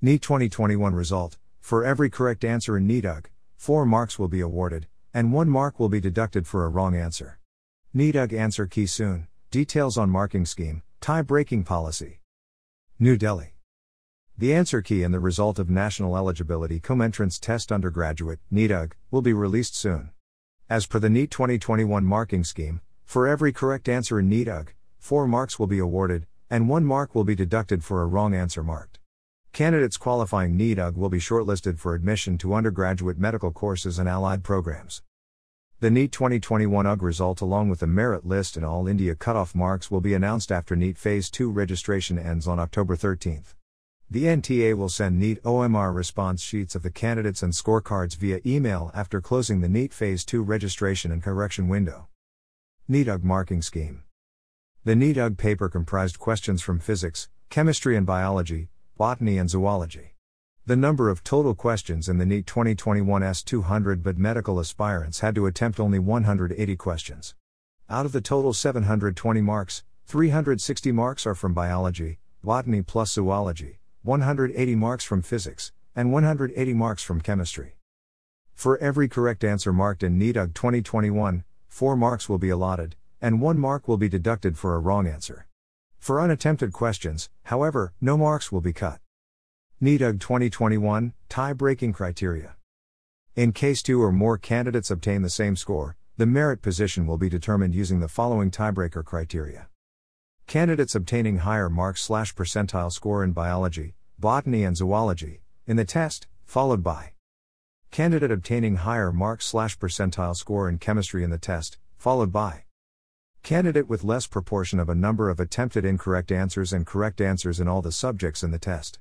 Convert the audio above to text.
NEET 2021 result For every correct answer in NEETUG, 4 marks will be awarded, and 1 mark will be deducted for a wrong answer. NEETUG answer key soon. Details on marking scheme, tie breaking policy. New Delhi. The answer key and the result of National Eligibility cum Entrance Test Undergraduate, NEETUG, will be released soon. As per the NEET 2021 marking scheme, for every correct answer in NEETUG, 4 marks will be awarded, and 1 mark will be deducted for a wrong answer marked. Candidates qualifying NEETUG will be shortlisted for admission to undergraduate medical courses and allied programs. The NEET 2021 UG result, along with the merit list and all India cutoff marks, will be announced after NEET Phase 2 registration ends on October 13. The NTA will send NEET OMR response sheets of the candidates and scorecards via email after closing the NEET Phase 2 registration and correction window. NEETUG Marking Scheme The NEETUG paper comprised questions from physics, chemistry and biology, botany and zoology. The number of total questions in the NEET 2021 S200 but medical aspirants had to attempt only 180 questions. Out of the total 720 marks, 360 marks are from biology, botany plus zoology, 180 marks from physics, and 180 marks from chemistry. For every correct answer marked in NEETUG 2021, 4 marks will be allotted, and 1 mark will be deducted for a wrong answer. For unattempted questions, however, no marks will be cut. NEETUG 2021 Tie breaking criteria. In case two or more candidates obtain the same score, the merit position will be determined using the following tiebreaker criteria. Candidates obtaining higher marks slash percentile score in biology, botany, and zoology, in the test, followed by candidate obtaining higher marks slash percentile score in chemistry in the test, followed by candidate with less proportion of a number of attempted incorrect answers and correct answers in all the subjects in the test.